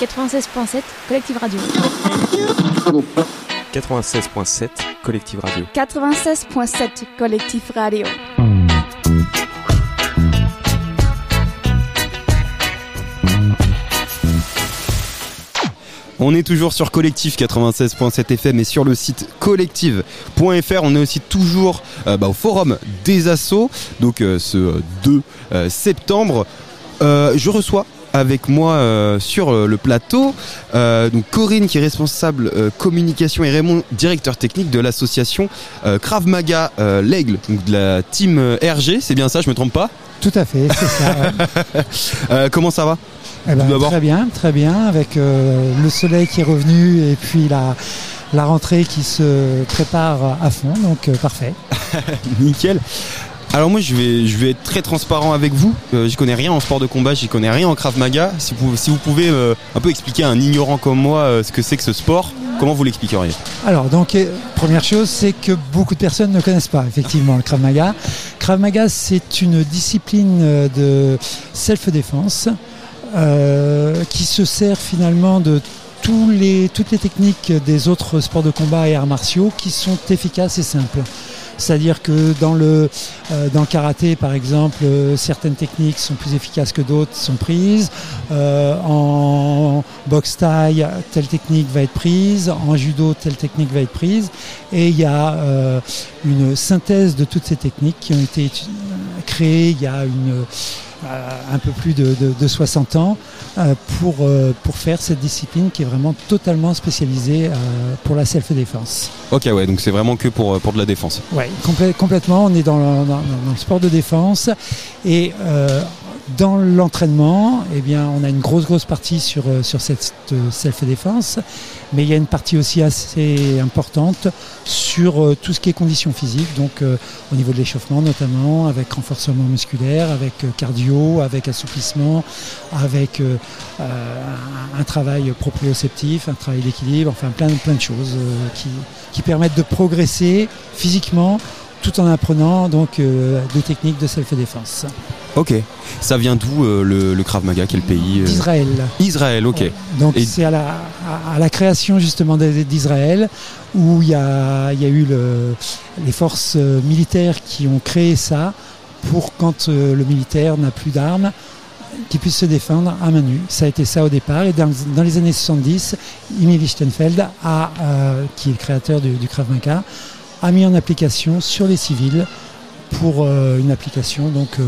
96.7 Collective Radio. 96.7 Collective Radio. 96.7 Collectif Radio. On est toujours sur Collectif 96.7 FM et sur le site collective.fr. On est aussi toujours euh, bah, au forum des assauts, donc euh, ce 2 euh, septembre. Je reçois avec moi sur le plateau donc Corinne qui est responsable communication et Raymond directeur technique de l'association Krav Maga l'Aigle, donc de la team RG. C'est bien ça, je me trompe pas? Tout à fait, c'est ça. comment ça va? Eh ben, très bien, très bien, avec euh, le soleil qui est revenu et puis la, la rentrée qui se prépare à fond, donc euh, parfait. Nickel. Alors moi je vais, être très transparent avec vous. Euh, je connais rien en sport de combat, j'y connais rien en Krav Maga. Si vous, pouvez un peu expliquer à un ignorant comme moi ce que c'est que ce sport, comment vous l'expliqueriez? Alors donc première chose c'est que beaucoup de personnes ne connaissent pas effectivement le Krav Maga. Krav Maga c'est une discipline de self-défense euh, qui se sert finalement de toutes les techniques des autres sports de combat et arts martiaux qui sont efficaces et simples. C'est-à-dire que dans le, euh, dans le karaté, par exemple, euh, certaines techniques sont plus efficaces que d'autres sont prises. en boxe taille, telle technique va être prise. En judo, telle technique va être prise. Et il y a une synthèse de toutes ces techniques qui ont été créées il y a une euh, un peu plus de, 60 ans euh, pour, euh, pour faire cette discipline qui est vraiment totalement spécialisée pour la self-défense. Ok, ouais, donc c'est vraiment que pour, pour de la défense. Oui, complètement. On est dans le, dans le, sport de défense et dans l'entraînement, eh bien, on a une grosse grosse partie sur, euh, sur cette euh, self-défense, mais il y a une partie aussi assez importante sur euh, tout ce qui est conditions physiques, donc au niveau de l'échauffement notamment, avec renforcement musculaire, avec cardio, avec assouplissement, avec un, travail proprioceptif, un travail d'équilibre, enfin plein, plein de choses qui, qui permettent de progresser physiquement tout en apprenant donc des techniques de self-défense. Ok. Ça vient d'où euh, le, Krav Maga Quel pays euh Israël. Israël, ok. Donc c'est à la, à, la, création justement d'Israël où il y a, y a, eu le, les forces euh, militaires qui ont créé ça pour quand le militaire n'a plus d'armes qu'il puisse se défendre à main nue. Ça a été ça au départ. Et dans, dans les années 70, Imi Lichtenfeld, a, qui est le créateur du, du Krav Maga, a mis en application sur les civils pour une application donc euh,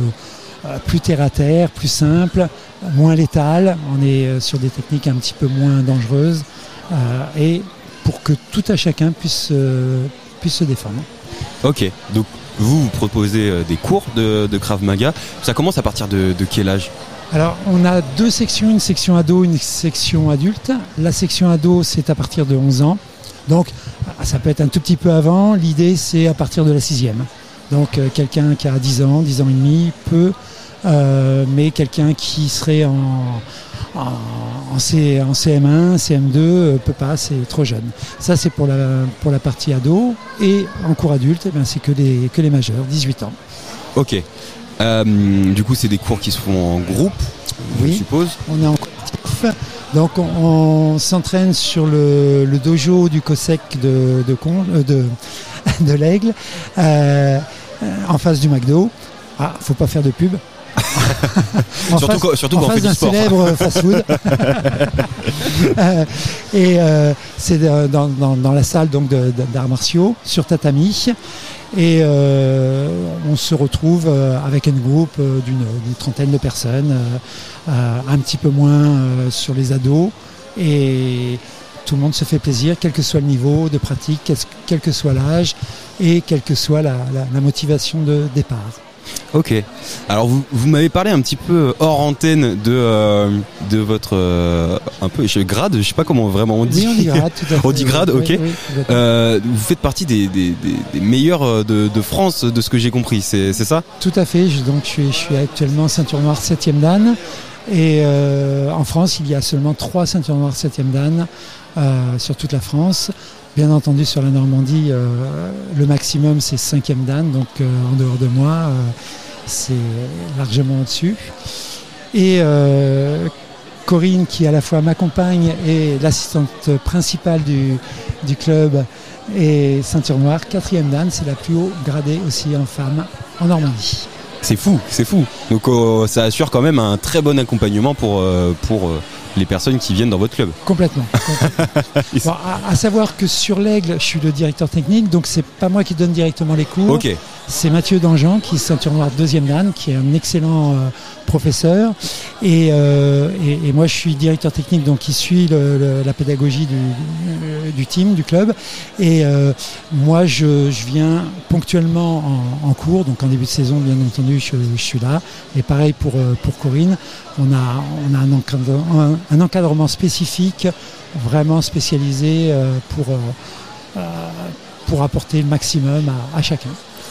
plus terre à terre, plus simple, moins létal. On est euh, sur des techniques un petit peu moins dangereuses euh, et pour que tout à chacun puisse, puisse se défendre. Ok, donc vous, vous proposez des cours de, Krav Maga. Ça commence à partir de, quel âge? Alors, on a deux sections, une section ado, une section adulte. La section ado, c'est à partir de 11 ans. Donc, ça peut être un tout petit peu avant. L'idée, c'est à partir de la sixième. Donc, quelqu'un qui a 10 ans, 10 ans et demi, peut euh, mais quelqu'un qui serait en, en, CM1, CM2 euh, peut pas, c'est trop jeune. Ça c'est pour la, pour la partie ado et en cours adulte, eh c'est que les, que les majeurs, 18 ans. Ok. Euh, du coup, c'est des cours qui se font en groupe, oui, je suppose. On est en collectif. Donc, on, s'entraîne sur le, dojo du COSEC de, de, de, de l'Aigle, en face du McDo. Ah, faut pas faire de pub. surtout face, surtout en face d'un célèbre fast-food. Euh, et euh, c'est dans, dans, la salle donc d'arts martiaux sur tatami. Et euh, on se retrouve avec un groupe d'une trentaine de personnes, un petit peu moins sur les ados. Et tout le monde se fait plaisir, quel que soit le niveau de pratique, quel que soit l'âge et quelle que soit la motivation de départ. Ok. Alors vous, vous m'avez parlé un petit peu hors antenne de euh, de votre euh, un peu je, grade, je sais pas comment vraiment on dit. on dit grade. Tout à fait, on dit grade, ok. euh, vous faites partie des, des, des, meilleurs euh, de, de, France, de ce que j'ai compris. C'est ça? Tout à fait. Je, donc je suis, je suis actuellement ceinture noire 7 dan. Et en France, il y a seulement trois ceintures noires 7 dan sur toute la France. Bien entendu, sur la Normandie, euh, le maximum c'est 5e dan, donc euh, en dehors de moi, euh, c'est largement au-dessus. Et euh, Corinne, qui à la fois m'accompagne et l'assistante principale du, club, et ceinture noire, quatrième dan, c'est la plus haut gradée aussi en femme en Normandie. C'est fou, c'est fou. Donc euh, ça assure quand même un très bon accompagnement pour, euh, pour euh, les personnes qui viennent dans votre club. Complètement. complètement. Bon, à, à savoir que sur l'aigle, je suis le directeur technique, donc c'est pas moi qui donne directement les cours. Ok, C'est Mathieu Dangean qui est ceinture noire deuxième dan, qui est un excellent euh, professeur. Et, euh, et, moi, je suis directeur technique, donc qui suit la pédagogie du, euh, du team, du club. Et moi, je, viens ponctuellement en, cours, donc en début de saison, bien entendu, je, suis là. Et pareil pour, Corinne, on a, un, encadre- un- un encadrement spécifique, vraiment spécialisé pour, apporter le maximum à chacun.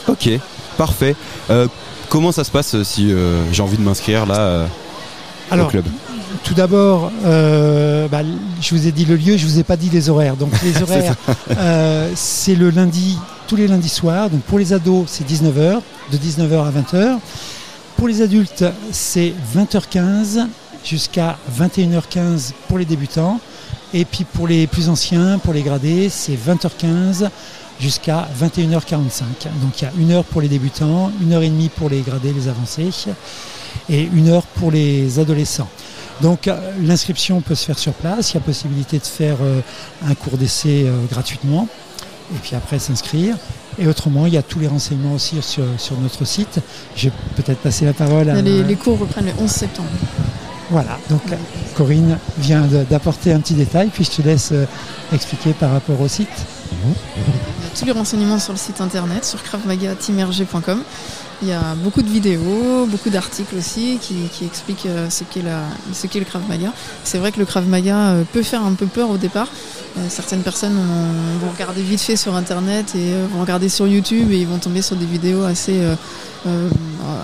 Ok, parfait. Euh, comment ça se passe euh, si euh, j'ai envie de m'inscrire là au club? tout d'abord, euh, bah, je vous ai dit le lieu, je vous ai pas dit les horaires. Donc les horaires, euh, c'est le lundi, tous les lundis soirs. Donc pour les ados, c'est 19h, de 19h à 20h. Pour les adultes, c'est 20h15 jusqu'à 21h15 pour les débutants. Et puis pour les plus anciens, pour les gradés, c'est 20h15 jusqu'à 21h45. Donc il y a une heure pour les débutants, une heure et demie pour les gradés, les avancés, et une heure pour les adolescents. Donc euh, l'inscription peut se faire sur place, il y a possibilité de faire euh, un cours d'essai euh, gratuitement, et puis après s'inscrire. Et autrement, il y a tous les renseignements aussi sur, sur notre site. Je vais peut-être passer la parole à... Les, les cours reprennent le 11 septembre. Voilà, donc Corinne vient d'apporter un petit détail, puis je te laisse euh, expliquer par rapport au site. Tous les renseignements sur le site internet, sur kravmaga-rg.com. Il y a beaucoup de vidéos, beaucoup d'articles aussi qui, expliquent euh, ce qu'est ce qu'est le Krav Maga. C'est vrai que le Krav Maga euh, peut faire un peu peur au départ. Euh, Certaines personnes ont- vont regarder vite fait sur internet et vont regarder sur YouTube et ils vont tomber sur des vidéos assez,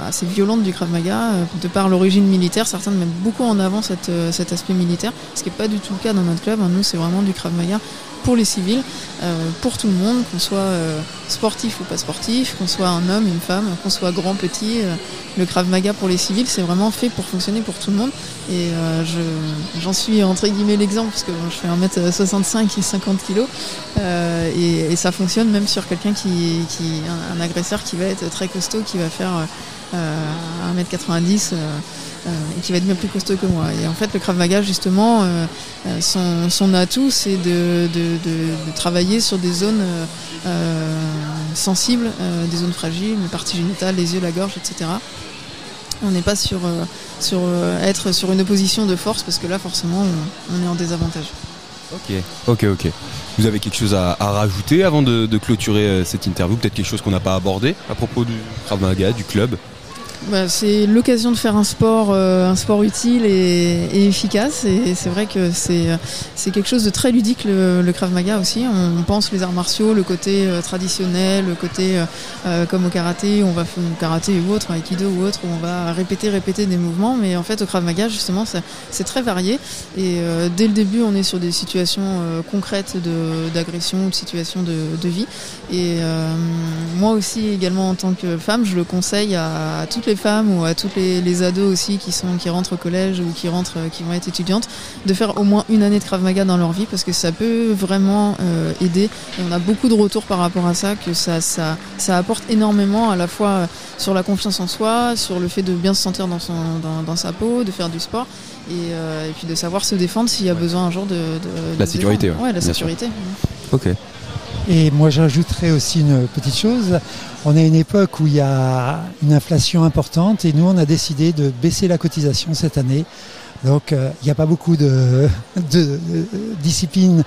assez violentes du Krav Maga. De par l'origine militaire, certains mettent beaucoup en avant cet aspect militaire, ce qui n'est pas du tout le cas dans notre club. Nous, c'est vraiment du Krav Maga pour les civils, euh, pour tout le monde, qu'on soit euh, sportif ou pas sportif, qu'on soit un homme, une femme, qu'on soit grand, petit. euh, le Krav Maga pour les civils, c'est vraiment fait pour fonctionner pour tout le monde. Et je- j'en suis entre guillemets l'exemple, parce que je fais 1m65 et 50 kg, et, ça fonctionne même sur quelqu'un qui, qui un, agresseur qui va être très costaud, qui va faire 1m90. euh, euh, et qui va être bien plus costaud que moi. Et en fait, le Krav Maga, justement, euh, son, son atout, c'est de, de- travailler sur des zones sensibles, des zones fragiles, les parties génitales, les yeux, la gorge, etc. On n'est pas sur, sur être sur une opposition de force, parce que là, forcément, on, est en désavantage. Ok, ok, ok. Vous avez quelque chose à, rajouter avant de, clôturer cette interview? Peut-être quelque chose qu'on n'a pas abordé à propos du Krav Maga, du club? Bah, c'est l'occasion de faire un sport, euh, un sport utile et, efficace. Et c'est vrai que c'est quelque chose de très ludique le, Krav Maga aussi. On, pense les arts martiaux, le côté euh, traditionnel, le côté euh, comme au karaté, on va faire au karaté ou autre, aikido ou autre, où on va répéter, répéter des mouvements. Mais en fait, au Krav Maga, justement, c'est- très varié. Et dès le début, on est sur des situations concrètes d'agression ou de situations de, vie. Et moi aussi, également en tant que femme, je le conseille à, à toutes les femmes ou à toutes les, les ados aussi qui sont qui rentrent au collège ou qui rentrent, qui vont être étudiantes, de faire au moins une année de Krav Maga dans leur vie parce que ça peut vraiment euh, aider. Et on a beaucoup de retours par rapport à ça, que ça, ça, ça apporte énormément à la fois euh, sur la confiance en soi, sur le fait de bien se sentir dans, son, dans, dans sa peau, de faire du sport. Et, euh, et puis de savoir se défendre s'il y a besoin un jour de, La sécurité, ouais, Ouais, la bien sûr. sécurité. Ok. Et moi, j'ajouterais aussi une petite chose. On est à une époque où il y a une inflation importante et nous, on a décidé de baisser la cotisation cette année. Donc, euh, il n'y a pas beaucoup de, de- de disciplines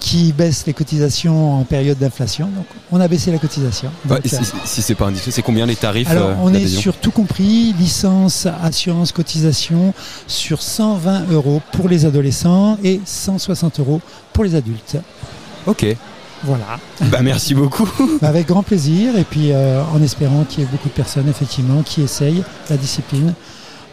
qui baissent les cotisations en période d'inflation. Donc, on a baissé la cotisation. Donc, et si, euh, si c'est pas indiscret, c'est combien les tarifs alors, euh, on est sur tout compris, licence, assurance, cotisation, sur 120 euros pour les adolescents et 160 euros pour les adultes. Ok. Voilà. Bah merci beaucoup. Bah, Avec grand plaisir et puis euh, en espérant qu'il y ait beaucoup de personnes effectivement qui essayent la discipline.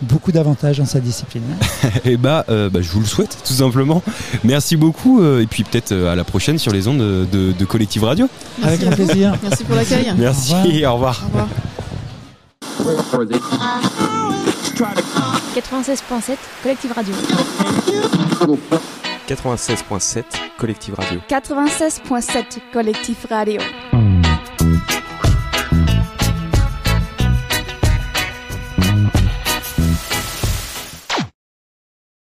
Beaucoup d'avantages dans sa discipline. et bah, euh, bah, je vous le souhaite tout simplement. Merci beaucoup euh, et puis peut-être à la prochaine sur les ondes de, de, de Collective Radio. Avec Merci grand à vous. plaisir. Merci pour l'accueil. Merci. Au revoir. Au revoir. Or they try to 96.7 Collectif Radio. 96.7 Collective Radio. 96.7 Collectif Radio.